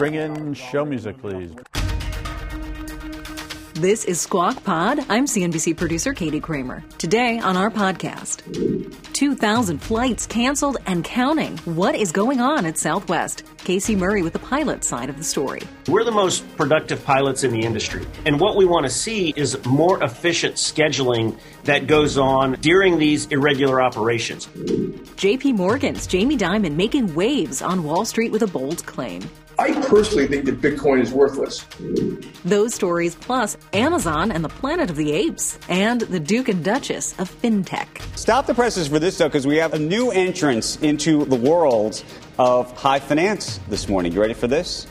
Bring in show music, please. This is Squawk Pod. I'm CNBC producer Katie Kramer. Today on our podcast 2,000 flights canceled and counting. What is going on at Southwest? Casey Murray with the pilot side of the story. We're the most productive pilots in the industry. And what we want to see is more efficient scheduling that goes on during these irregular operations. JP Morgan's Jamie Dimon making waves on Wall Street with a bold claim. I personally think that Bitcoin is worthless. Those stories, plus Amazon and the Planet of the Apes, and the Duke and Duchess of FinTech. Stop the presses for this, though, because we have a new entrance into the world of high finance this morning. You ready for this?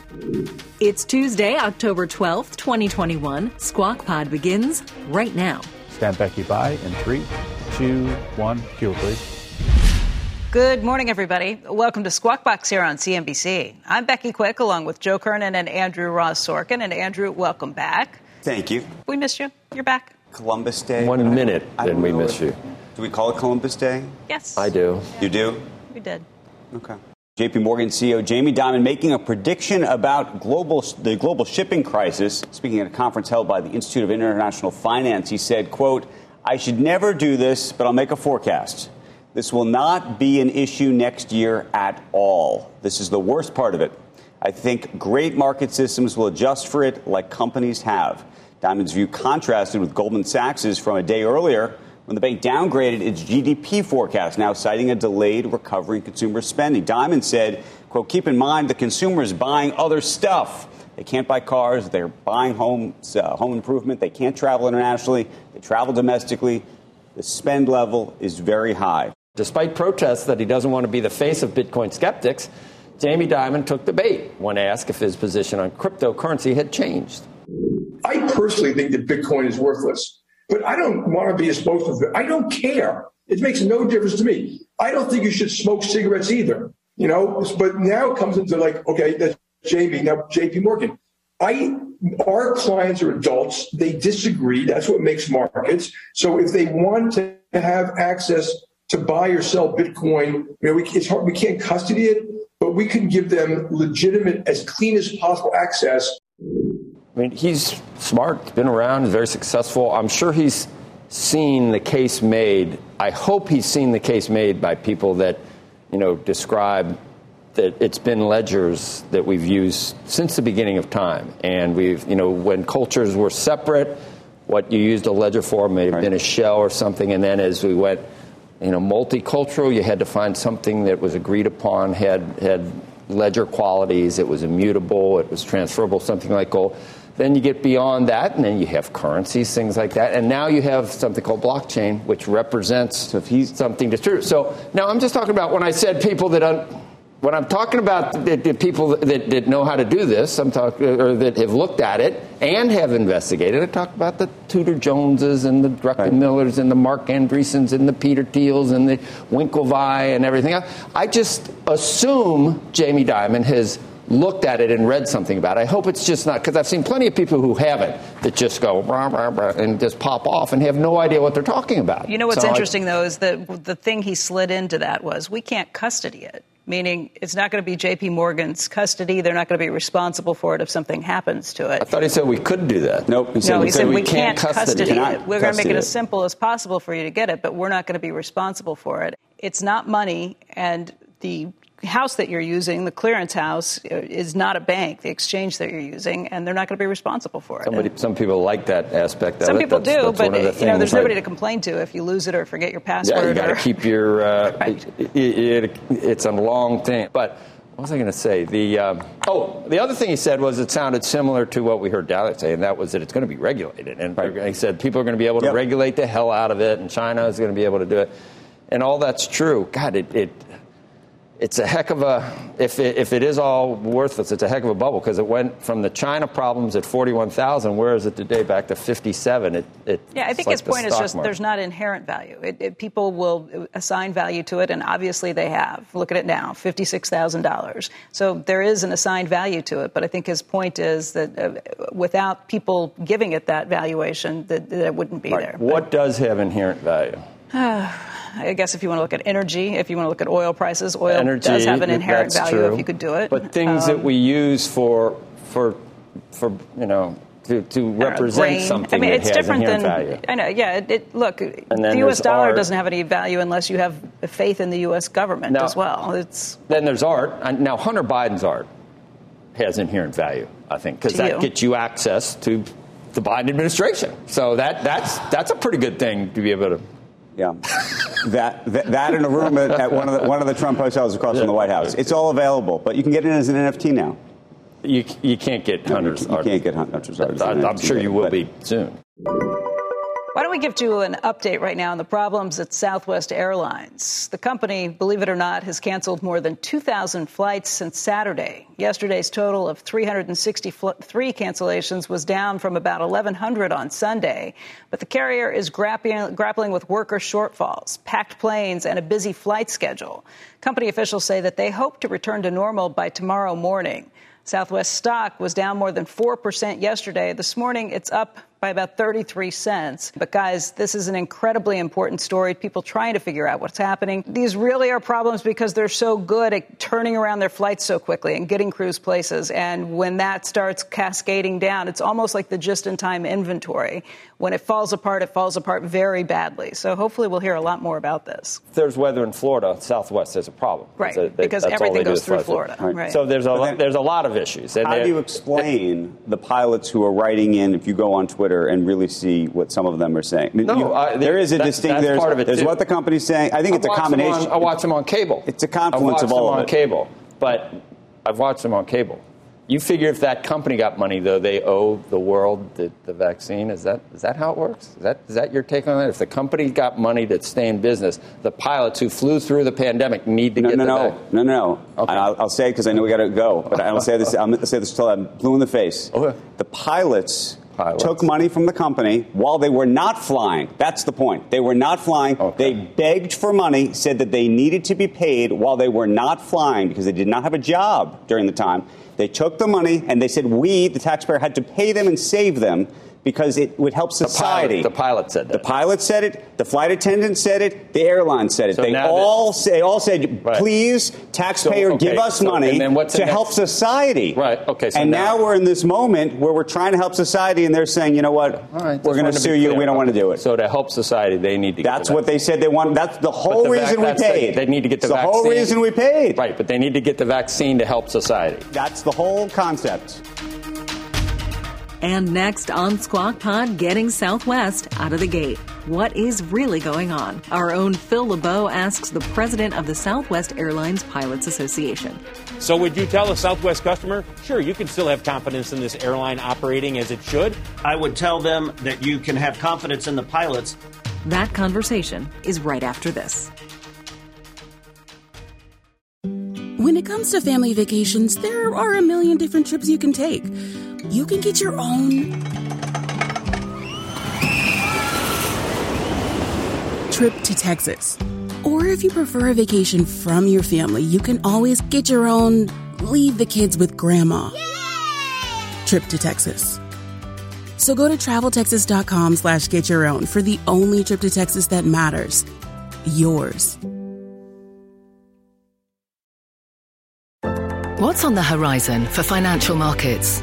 It's Tuesday, October 12th, 2021. Squawk Pod begins right now. Stand Becky by in three, two, one. Cue, please. Good morning, everybody. Welcome to Squawk Box here on CNBC. I'm Becky Quick, along with Joe Kernan and Andrew Ross Sorkin. And Andrew, welcome back. Thank you. We missed you. You're back. Columbus Day. One minute, then we miss it. you. Do we call it Columbus Day? Yes. I do. You do? We did. Okay. JP Morgan CEO Jamie Dimon making a prediction about global the global shipping crisis. Speaking at a conference held by the Institute of International Finance, he said, quote, I should never do this, but I'll make a forecast. This will not be an issue next year at all. This is the worst part of it. I think great market systems will adjust for it like companies have. Dimon's view contrasted with Goldman Sachs's from a day earlier when the bank downgraded its GDP forecast, now citing a delayed recovery in consumer spending. Diamond said, quote, keep in mind the consumer is buying other stuff. They can't buy cars. They're buying homes, uh, home improvement. They can't travel internationally. They travel domestically. The spend level is very high. Despite protests that he doesn't want to be the face of Bitcoin skeptics, Jamie Dimon took the bait when asked if his position on cryptocurrency had changed. I personally think that Bitcoin is worthless, but I don't want to be a spokesman. I don't care. It makes no difference to me. I don't think you should smoke cigarettes either. You know, but now it comes into like, okay, that's Jamie, now JP Morgan. I our clients are adults. They disagree. That's what makes markets. So if they want to have access to buy or sell Bitcoin. You know, we, it's hard, we can't custody it, but we can give them legitimate, as clean as possible access. I mean, he's smart, been around, very successful. I'm sure he's seen the case made. I hope he's seen the case made by people that, you know, describe that it's been ledgers that we've used since the beginning of time. And we've, you know, when cultures were separate, what you used a ledger for may have right. been a shell or something. And then as we went, you know, multicultural, you had to find something that was agreed upon, had, had ledger qualities, it was immutable, it was transferable, something like gold. Then you get beyond that, and then you have currencies, things like that. And now you have something called blockchain, which represents something distributed. So now I'm just talking about when I said people that un- when I'm talking about the, the people that, that, know how to do this, I'm talking uh, or that have looked at it and have investigated. I talk about the Tudor Joneses and the Druckenmillers and the Marc Andreessens and the Peter Thiels and the Winklevi and everything else. I just assume Jamie Dimon has looked at it and read something about it. I hope it's just not because I've seen plenty of people who haven't that just go rah, rah, rah, and just pop off and have no idea what they're talking about. You know what's so interesting I, though is that the thing he slid into that was we can't custody it meaning it's not going to be JP Morgan's custody. They're not going to be responsible for it if something happens to it. I thought he said we could do that. Nope. He said, no, he said, we, we can't, can't custody, custody it. We're going to make it, it as simple as possible for you to get it, but we're not going to be responsible for it. It's not money, and the house that you're using, the clearance house, uh, is not a bank, the exchange that you're using, and they're not going to be responsible for it. Somebody, some people like that aspect of some it. Some people that's, do, that's but you know, there's nobody to complain to if you lose it or forget your password. Yeah, you got to keep your. Uh, right. it, it, it's a long thing, but. What was I going to say? The um, oh, the other thing he said was it sounded similar to what we heard Dallas say, and that was that it's going to be regulated. And right. he said people are going to be able to yep. regulate the hell out of it, and China is going to be able to do it, and all that's true. God, it, it it's a heck of a if it, if it is all worthless it's a heck of a bubble because it went from the china problems at 41000 where is it today back to 57 it, it yeah i think like his point is just market. there's not inherent value. It, it, people will assign value to it and obviously they have. Look at it now $56000 so there is an assigned value to it but i think his point is that uh, without people giving it that valuation that, that it wouldn't be right. there. What but, does have inherent value I guess if you want to look at energy, if you want to look at oil prices, oil energy, does have an inherent value true. if you could do it. But things um, that we use for for for you know to, to represent know, something. I mean, it's different than value. I know. Yeah, it, it, look, the U.S. dollar art. doesn't have any value unless you have faith in the U.S. government now, as well. It's then there's art. Now Hunter Biden's art has inherent value, I think, because that you. gets you access to the Biden administration. So that that's that's a pretty good thing to be able to yeah, that, that, that in a room at, at, one of the one of the Trump hotels across yeah. from the White House. It's all available, but you can get it as an NFT now. You you can't get hundreds. You, you can't get hundreds. I'm, I'm sure you will but, be soon. Why don't we give you an update right now on the problems at Southwest Airlines? The company, believe it or not, has canceled more than 2,000 flights since Saturday. Yesterday's total of 363 cancellations was down from about 1,100 on Sunday. But the carrier is grappling, grappling with worker shortfalls, packed planes, and a busy flight schedule. Company officials say that they hope to return to normal by tomorrow morning. Southwest stock was down more than 4% yesterday. This morning, it's up by about 33 cents. But guys, this is an incredibly important story. People trying to figure out what's happening. These really are problems because they're so good at turning around their flights so quickly and getting crews places. And when that starts cascading down, it's almost like the just in time inventory. When it falls apart, it falls apart very badly. So hopefully we'll hear a lot more about this. If there's weather in Florida, Southwest, there's a problem. Right, they, because everything goes through Florida. Right. Right. So there's a, then, there's a lot of issues. And how do you explain the pilots who are writing in, if you go on Twitter, Twitter and really see what some of them are saying. No, you, I, there is a that, distinct. There's, part of it there's what the company's saying. I think I it's a combination. On, I watch them on cable. It's a confluence of all of it. on cable, but I've watched them on cable. You figure if that company got money, though, they owe the world the, the vaccine. Is that is that how it works? Is that is that your take on that? If the company got money to stay in business, the pilots who flew through the pandemic need to no, get no, the no, vac- no, no, no. Okay. I'll, I'll say it because I know we got to go, but I'll say this. I'll say this until I'm blue in the face. Okay. The pilots. Pilots. Took money from the company while they were not flying. That's the point. They were not flying. Okay. They begged for money, said that they needed to be paid while they were not flying because they did not have a job during the time. They took the money and they said we, the taxpayer, had to pay them and save them because it would help society. The pilot, the pilot said that. The pilot said it. The flight attendant said it. The airline said it. So they all that- say, they all said, Right. please, taxpayer, So, okay, give us so- money what's to next- help society. Right, okay, so and now- now, we're in this moment where we're trying to help society, and they're saying, you know what, All right, we're going to sue you. We don't want to do it. So to help society, they need to. That's the what they said they want. That's the whole the vac- reason we that's the- paid. they need to get the It's vaccine. whole reason we paid. Right, but they need to get the vaccine to help society. That's the whole concept. And next on Squawk Pod, getting Southwest out of the gate. What is really going on? Our own Phil LeBeau asks the president of the Southwest Airlines Pilots Association. So, would you tell a Southwest customer, sure, you can still have confidence in this airline operating as it should? I would tell them that you can have confidence in the pilots. That conversation is right after this. When it comes to family vacations, there are a million different trips you can take. You can get your own trip to Texas. Or if you prefer a vacation from your family, you can always get your own leave the kids with grandma trip to Texas. So go to traveltexas.com slash get your own for the only trip to Texas that matters. Yours. What's on the horizon for financial markets?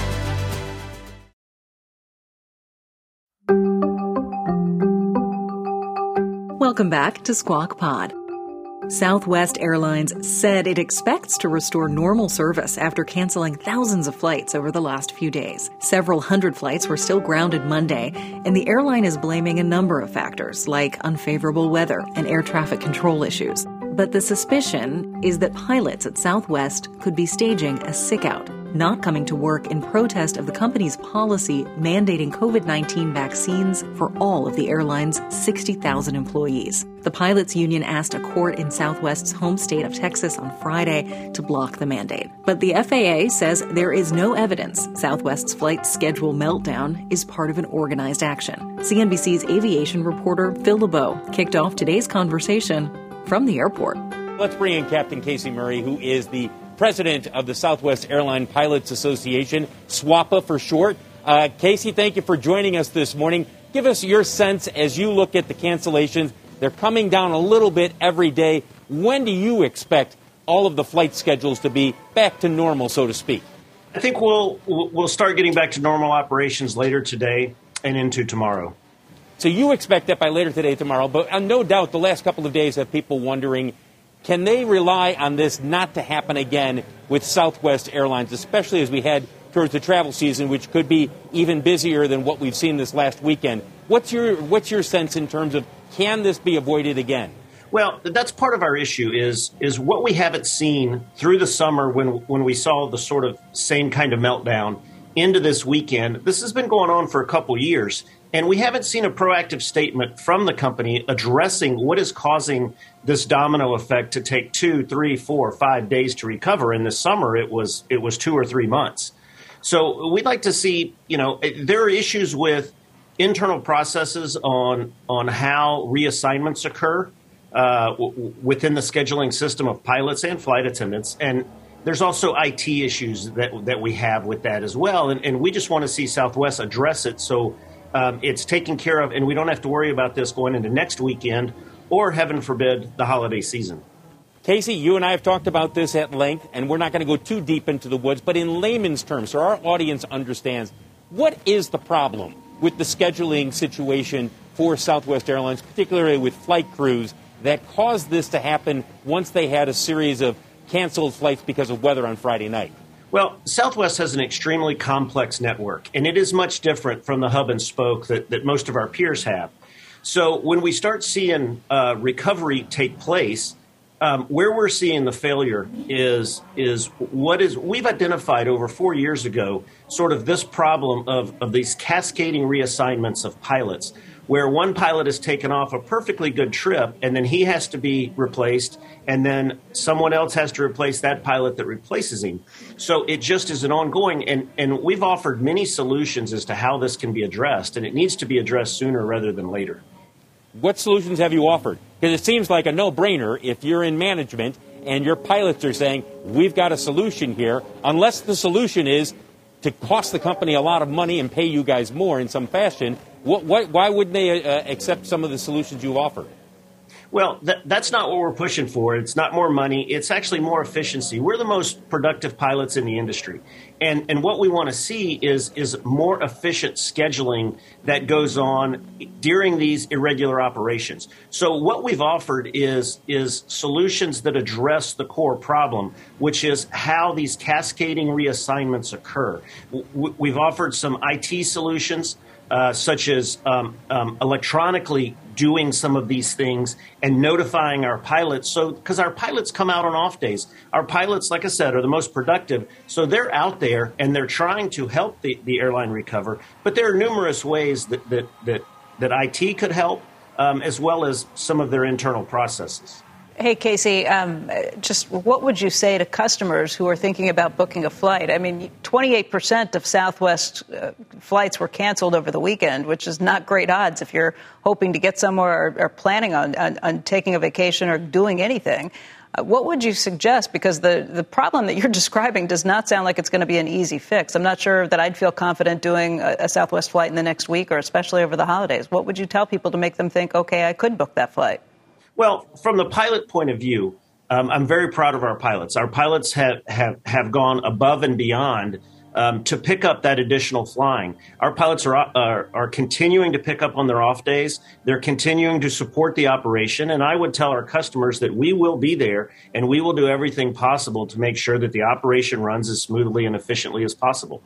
Welcome back to Squawk Pod. Southwest Airlines said it expects to restore normal service after canceling thousands of flights over the last few days. Several hundred flights were still grounded Monday, and the airline is blaming a number of factors like unfavorable weather and air traffic control issues. But the suspicion is that pilots at Southwest could be staging a sick out not coming to work in protest of the company's policy mandating COVID 19 vaccines for all of the airline's 60,000 employees. The pilots' union asked a court in Southwest's home state of Texas on Friday to block the mandate. But the FAA says there is no evidence Southwest's flight schedule meltdown is part of an organized action. CNBC's aviation reporter Phil LeBeau kicked off today's conversation from the airport. Let's bring in Captain Casey Murray, who is the president of the Southwest Airline Pilots Association, SWAPA for short. Uh, Casey, thank you for joining us this morning. Give us your sense as you look at the cancellations. They're coming down a little bit every day. When do you expect all of the flight schedules to be back to normal, so to speak? I think we'll we'll start getting back to normal operations later today and into tomorrow. So you expect that by later today, tomorrow, but uh, no doubt the last couple of days have people wondering can they rely on this not to happen again with Southwest Airlines, especially as we head towards the travel season, which could be even busier than what we've seen this last weekend? What's your, what's your sense in terms of can this be avoided again? Well, that's part of our issue is is what we haven't seen through the summer when when we saw the sort of same kind of meltdown into this weekend. This has been going on for a couple years, and we haven't seen a proactive statement from the company addressing what is causing this domino effect to take two, three, four, five days to recover. In the summer, it was it was two or three months. So we'd like to see, you know, there are issues with internal processes on on how reassignments occur uh, w- within the scheduling system of pilots and flight attendants, and there's also IT issues that that we have with that as well. And, and we just want to see Southwest address it so um, it's taken care of, and we don't have to worry about this going into next weekend or, heaven forbid, the holiday season. Casey, you and I have talked about this at length, and we're not going to go too deep into the woods, but in layman's terms, so our audience understands what is the problem with the scheduling situation for Southwest Airlines, particularly with flight crews, that caused this to happen once they had a series of canceled flights because of weather on Friday night? Well, Southwest has an extremely complex network, and it is much different from the hub and spoke that, that most of our peers have. So when we start seeing uh, recovery take place, um, where we're seeing the failure is is what is we've identified over four years ago, sort of this problem of, of these cascading reassignments of pilots, where one pilot is taken off a perfectly good trip and then he has to be replaced, and then someone else has to replace that pilot that replaces him. So it just is an ongoing, and, and we've offered many solutions as to how this can be addressed, and it needs to be addressed sooner rather than later. What solutions have you offered? Because it seems like a no brainer if you're in management and your pilots are saying, we've got a solution here, unless the solution is to cost the company a lot of money and pay you guys more in some fashion, what, what, why wouldn't they uh, accept some of the solutions you've offered? Well, that, that's not what we're pushing for. It's not more money. It's actually more efficiency. We're the most productive pilots in the industry. And, and what we want to see is, is more efficient scheduling that goes on during these irregular operations. So what we've offered is, is solutions that address the core problem, which is how these cascading reassignments occur. We've offered some IT solutions uh, such as um, um, electronically doing some of these things and notifying our pilots. So, because our pilots come out on off days, our pilots, like I said, are the most productive. So they're out there and they're trying to help the, the airline recover. But there are numerous ways that that that, that IT could help, um, as well as some of their internal processes. Hey, Casey, um, just what would you say to customers who are thinking about booking a flight? I mean, 28% of Southwest uh, flights were canceled over the weekend, which is not great odds if you're hoping to get somewhere or, or planning on, on, on, taking a vacation or doing anything. Uh, what would you suggest? Because the, the problem that you're describing does not sound like it's going to be an easy fix. I'm not sure that I'd feel confident doing a, a Southwest flight in the next week or especially over the holidays. What would you tell people to make them think, okay, I could book that flight? Well, from the pilot point of view, um, I'm very proud of our pilots. Our pilots have, have, have gone above and beyond um, to pick up that additional flying. Our pilots are, are, are continuing to pick up on their off days. They're continuing to support the operation, and I would tell our customers that we will be there and we will do everything possible to make sure that the operation runs as smoothly and efficiently as possible.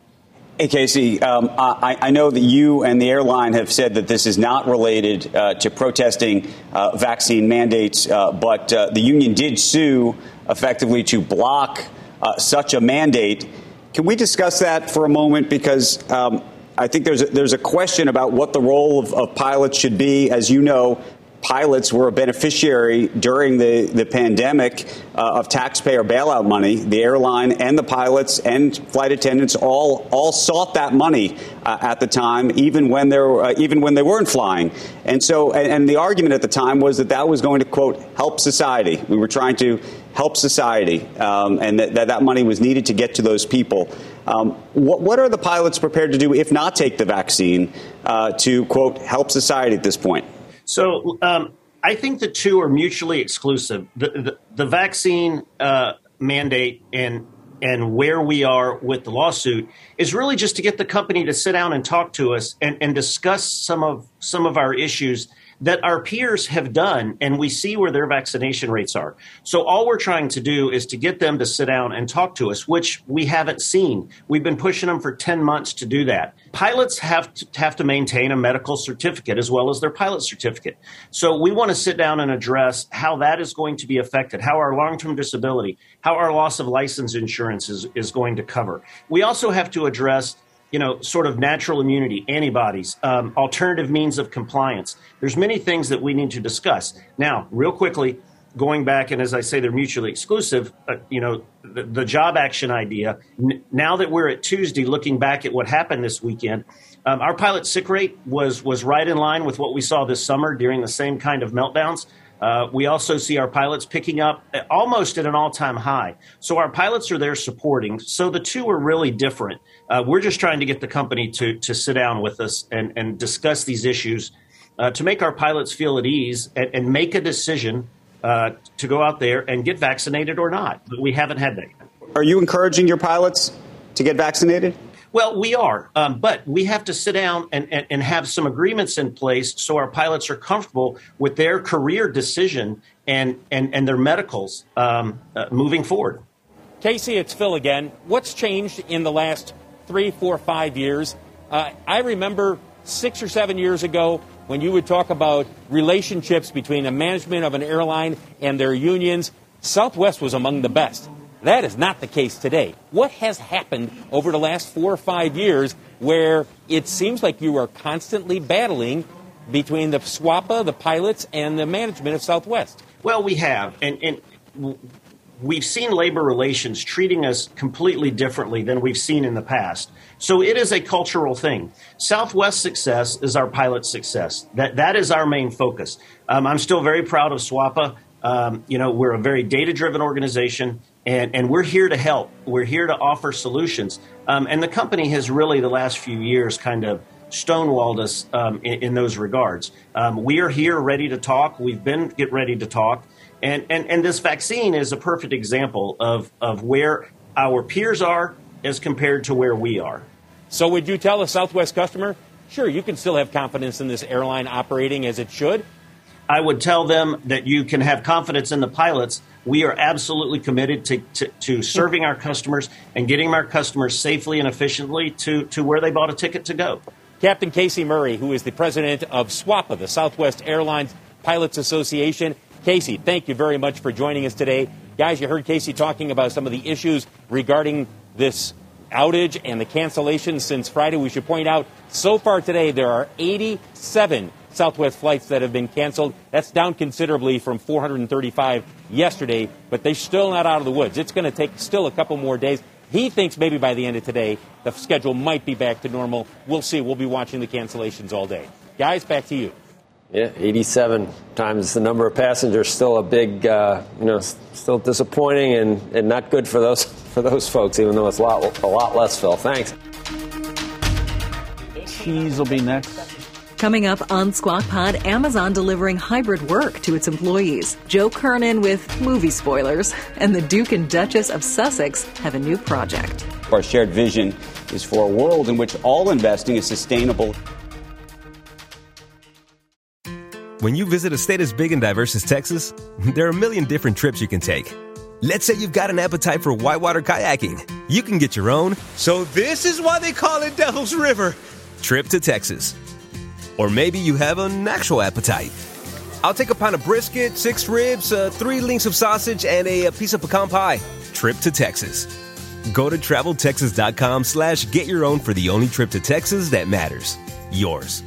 Hey, Casey, um, I, I, know that you and the airline have said that this is not related uh, to protesting uh, vaccine mandates, uh, but uh, the union did sue effectively to block uh, such a mandate. Can we discuss that for a moment? Because um, I think there's a, there's a question about what the role of, of pilots should be. As you know, pilots were a beneficiary during the, the pandemic uh, of taxpayer bailout money. The airline and the pilots and flight attendants all all sought that money uh, at the time, even when they uh, even when they weren't flying. And so, and, and the argument at the time was that that was going to quote help society. We were trying to help society, um, and that, that, that money was needed to get to those people. Um, what, what, are the pilots prepared to do if not take the vaccine uh, to quote help society at this point? So um, I think the two are mutually exclusive. The, the, the vaccine uh, mandate and and where we are with the lawsuit is really just to get the company to sit down and talk to us and, and discuss some of some of our issues that our peers have done, and we see where their vaccination rates are. So all we're trying to do is to get them to sit down and talk to us, which we haven't seen. We've been pushing them for 10 months to do that. Pilots have to, have to maintain a medical certificate as well as their pilot certificate. So we want to sit down and address how that is going to be affected, how our long-term disability, how our loss of license insurance is, is going to cover. We also have to address you know, sort of natural immunity, antibodies, um, alternative means of compliance. There's many things that we need to discuss. Now, real quickly, going back, and as I say, they're mutually exclusive. Uh, you know, the, the, job action idea. N- now that we're at Tuesday, looking back at what happened this weekend, um, our pilot sick rate was was right in line with what we saw this summer during the same kind of meltdowns. Uh, we also see our pilots picking up almost at an all time high. So our pilots are there supporting. So the two are really different. Uh, we're just trying to get the company to, to sit down with us and, and discuss these issues uh, to make our pilots feel at ease and, and make a decision uh, to go out there and get vaccinated or not. But we haven't had that. Are you encouraging your pilots to get vaccinated? Well, we are, um, but we have to sit down and, and, and, have some agreements in place so our pilots are comfortable with their career decision and, and, and their medicals um, uh, moving forward. Casey, it's Phil again. What's changed in the last three, four, five years? Uh, I remember six or seven years ago when you would talk about relationships between the management of an airline and their unions. Southwest was among the best. That is not the case today. What has happened over the last four or five years where it seems like you are constantly battling between the SWAPA, the pilots, and the management of Southwest? Well, we have. And, and we've seen labor relations treating us completely differently than we've seen in the past. So it is a cultural thing. Southwest success is our pilot success. That, that is our main focus. Um, I'm still very proud of SWAPA. Um, you know, we're a very data driven organization and, and we're here to help. We're here to offer solutions. Um, and the company has really, the last few years, kind of stonewalled us um, in, in, those regards. Um, we are here ready to talk. We've been get ready to talk. And, and, and this vaccine is a perfect example of, of where our peers are as compared to where we are. So, would you tell a Southwest customer, sure, you can still have confidence in this airline operating as it should? I would tell them that you can have confidence in the pilots we are absolutely committed to, to, to, serving our customers and getting our customers safely and efficiently to, to where they bought a ticket to go. Captain Casey Murray, who is the president of SWAPA, the Southwest Airlines Pilots Association. Casey, thank you very much for joining us today. Guys, you heard Casey talking about some of the issues regarding this outage and the cancellation since Friday. We should point out so far today there are 87 Southwest flights that have been canceled. That's down considerably from 435 yesterday, but they're still not out of the woods. It's going to take still a couple more days. He thinks maybe by the end of today, the schedule might be back to normal. We'll see. We'll be watching the cancellations all day. Guys, back to you. Yeah, 87 times the number of passengers. Still a big, uh, you know, still disappointing and, and not good for those for those folks. Even though it's a lot a lot less. Phil, thanks. Cheese will be next. Coming up on Squawk Pod, Amazon delivering hybrid work to its employees. Joe Kernan with movie spoilers, and the Duke and Duchess of Sussex have a new project. Our shared vision is for a world in which all investing is sustainable. When you visit a state as big and diverse as Texas, there are a million different trips you can take. Let's say you've got an appetite for whitewater kayaking. You can get your own. So, this is why they call it Devil's River trip to Texas. Or maybe you have an actual appetite. I'll take a pound of brisket, six ribs, uh, three links of sausage, and a, a piece of pecan pie. Trip to Texas. Go to traveltexas.com slash get your own for the only trip to Texas that matters. Yours.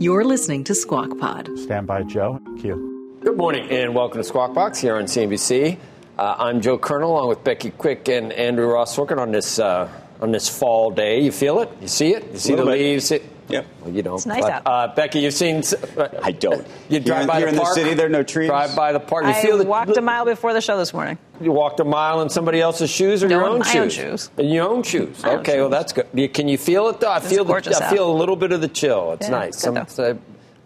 You're listening to Squawk Pod. Stand by, Joe. Cue. Good morning and welcome to Squawk Box here on CNBC. Uh, I'm Joe Kernan along with Becky Quick and Andrew Ross Sorkin on this uh, on this fall day. You feel it? You see it? You see the bit. leaves? It, Yep. well, you don't. It's nice but, out. Uh, Becky, you've seen. Uh, I don't. You drive here, by here the in park. the city, there are no trees. Drive by the park. You I feel the, walked a mile before the show this morning. You walked a mile in somebody else's shoes or No, your in own my shoes? own shoes. In your own shoes. My own okay, well shoes. that's good. Can you feel it though? I It's feel. The, gorgeous I feel out. a little bit of the chill. It's Yeah, nice. it's good though. uh,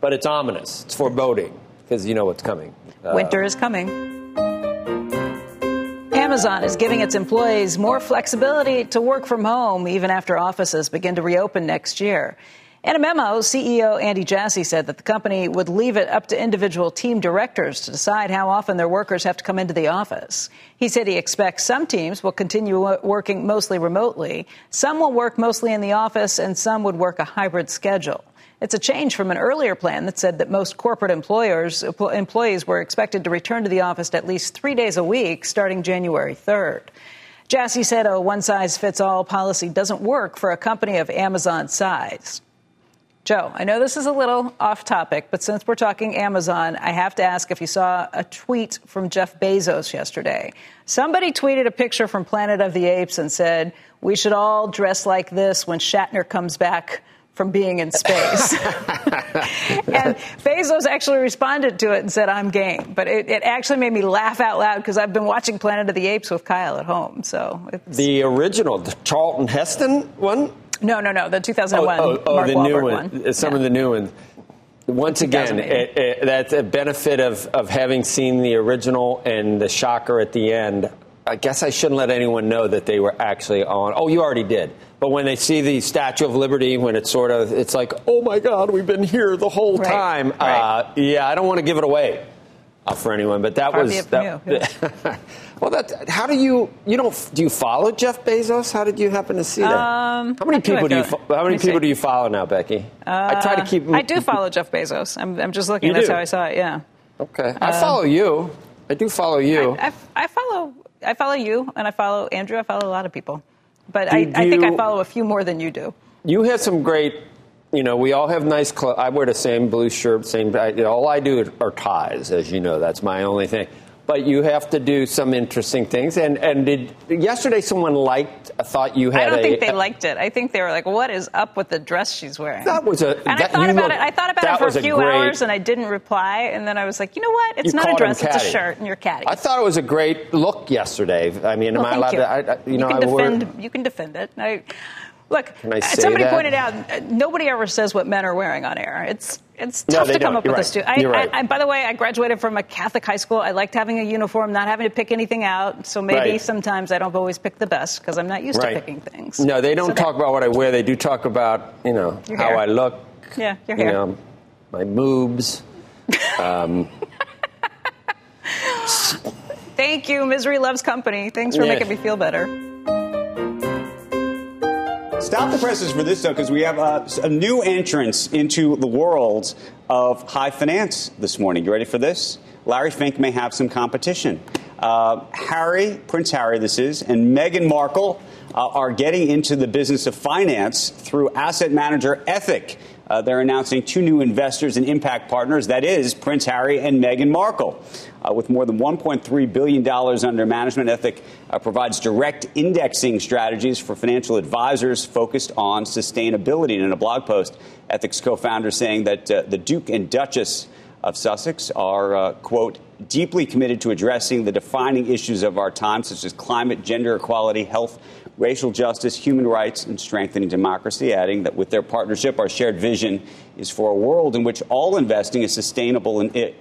but it's ominous. It's foreboding because you know what's coming. Uh, Winter is coming. Amazon is giving its employees more flexibility to work from home even after offices begin to reopen next year. In a memo, CEO Andy Jassy said that the company would leave it up to individual team directors to decide how often their workers have to come into the office. He said he expects some teams will continue working mostly remotely, some will work mostly in the office, and some would work a hybrid schedule. It's a change from an earlier plan that said that most corporate employers, employees were expected to return to the office at least three days a week starting January 3rd. Jassy said a one size fits all policy doesn't work for a company of Amazon's size. Joe, I know this is a little off topic, but since we're talking Amazon, I have to ask if you saw a tweet from Jeff Bezos yesterday. Somebody tweeted a picture from Planet of the Apes and said, We should all dress like this when Shatner comes back from being in space. and Bezos actually responded to it and said, I'm game. But it, it actually made me laugh out loud because I've been watching Planet of the Apes with Kyle at home. So it's, the original, the Charlton Heston one. no, no, no, the 2001 oh, oh, Mark the Wahlberg new one. one. Some Yeah. of the new ones. Once again, it, it, that's a benefit of, of having seen the original and the shocker at the end. I guess I shouldn't let anyone know that they were actually on. Oh, you already did. But when they see the Statue of Liberty, when it's sort of, it's like, oh my God, we've been here the whole Right, time. right. Uh, yeah, I don't want to give it away uh, for anyone, but that Far was be it from that. well, that. How do you you don't do you follow Jeff Bezos? How did you happen to see that? Um, how many how do I people do you fo- how many people see. do you follow now, Becky? I try to keep. Uh, I do follow Jeff Bezos. I'm, I'm just looking. You That's do? how I saw it. Yeah. Okay, I follow you. I do follow you. I, I, I follow. I follow you, and I follow Andrew. I follow a lot of people, but Do- I, do I think I follow a few more than you do. you have some great. You know, we all have nice clothes. I wear the same blue shirt, same. I, all I do are ties, as you know. That's my only thing. But you have to do some interesting things. And and did yesterday someone liked? Uh, thought you had I don't a. think they liked it. I think they were like, "What is up with the dress she's wearing?" That was a. and I thought about look- it. I thought about it for a few great, hours, and I didn't reply. And then I was like, "You know what? It's not a dress. It's a shirt, and you're catty." I thought it was a great look yesterday. I mean, Well, am I allowed you. to? I, you know, can I wore- defend. You can defend it. I, look, uh, say somebody that? pointed out uh, nobody ever says what men are wearing on air. It's it's tough they to come don't. up You're with right. this. Too. I, You're right. I, I, by the way, I graduated from a Catholic high school. I liked having a uniform, not having to pick anything out. So maybe Right. sometimes I don't always pick the best because I'm not used to picking things. No, they don't So talk about what I wear. They do talk about you know Your how hair. I look. Yeah, your You hair. know, my moobs. Um, Thank you. Misery loves company. Thanks for Yeah. making me feel better. Stop the presses for this, though, because we have uh, a new entrance into the world of high finance this morning. You ready for this? Larry Fink may have some competition. Uh, Harry, Prince Harry, this is, and Meghan Markle uh, are getting into the business of finance through asset manager Ethic. Uh, they're announcing two new investors and impact partners. That is Prince Harry and Meghan Markle. Uh, with more than $1.3 billion under management, Ethic uh, provides direct indexing strategies for financial advisors focused on sustainability. And in a blog post, Ethic's co founder saying that uh, the Duke and Duchess of Sussex are, uh, quote, deeply committed to addressing the defining issues of our time, such as climate, gender equality, health, racial justice, human rights, and strengthening democracy, adding that with their partnership, our shared vision is for a world in which all investing is sustainable and it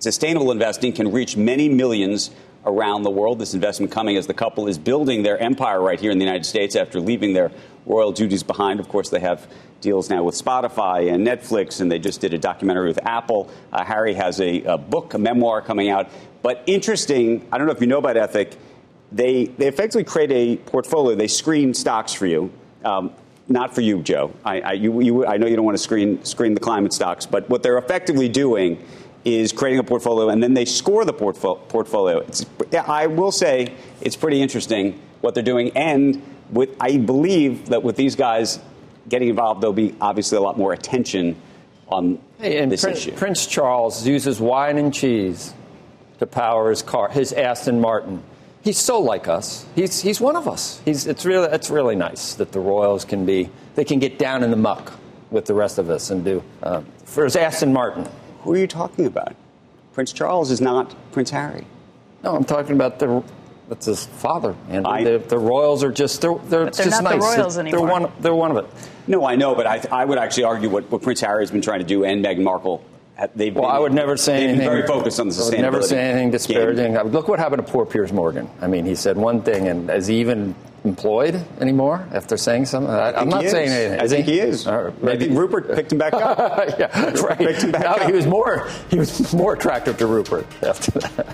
Sustainable investing can reach many millions around the world. This investment coming as the couple is building their empire right here in the United States after leaving their royal duties behind. Of course, they have deals now with Spotify and Netflix, and they just did a documentary with Apple. Uh, Harry has a, a, book, a memoir coming out. But interesting, I don't know if you know about Ethic, they, they effectively create a portfolio. They screen stocks for you. Um, not for you, Joe. I, I, you, you, I know you don't want to screen, screen the climate stocks, but what they're effectively doing is creating a portfolio, and then they score the portfo- portfolio. It's, I will say it's pretty interesting what they're doing, and with, I believe that with these guys getting involved, there'll be obviously a lot more attention on hey, this Prince, issue. Prince Charles uses wine and cheese to power his car, his Aston Martin. He's so like us. He's, he's one of us. He's, it's, really, it's really nice that the Royals can be, they can get down in the muck with the rest of us and do, uh, for his Aston Martin. Who are you talking about? Prince Charles is not Prince Harry. No, I'm talking about the that's his father. And the, the, Royals are just they're, they're, they're just not nice. the Royals they're, anymore. They're one, they're one of it. No, I know, but I, I would actually argue what, what Prince Harry has been trying to do and Meghan Markle. They've well, been, I would never say anything. very focused on the sustainability. I would never say anything disparaging. Game. Look what happened to poor Piers Morgan. I mean, he said one thing, and is he even employed anymore after saying something? I, am not saying anything. I think he, he is. Or maybe I think Rupert picked him back up. yeah, right. Picked him back no, up. He was more. He was more attractive to Rupert after that.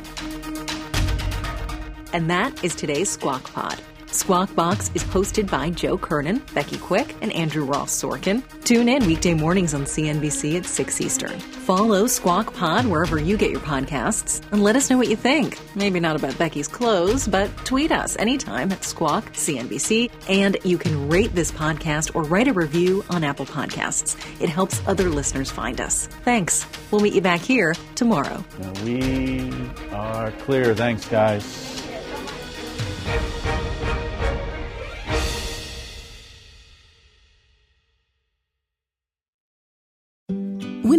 And that is today's Squawk Pod. Squawk Box is hosted by Joe Kernan, Becky Quick, and Andrew Ross Sorkin. Tune in weekday mornings on CNBC at 6 Eastern. Follow Squawk Pod wherever you get your podcasts and let us know what you think. Maybe not about Becky's clothes, but tweet us anytime at Squawk CNBC. And you can rate this podcast or write a review on Apple Podcasts. It helps other listeners find us. Thanks. We'll meet you back here tomorrow. We are clear. Thanks, guys.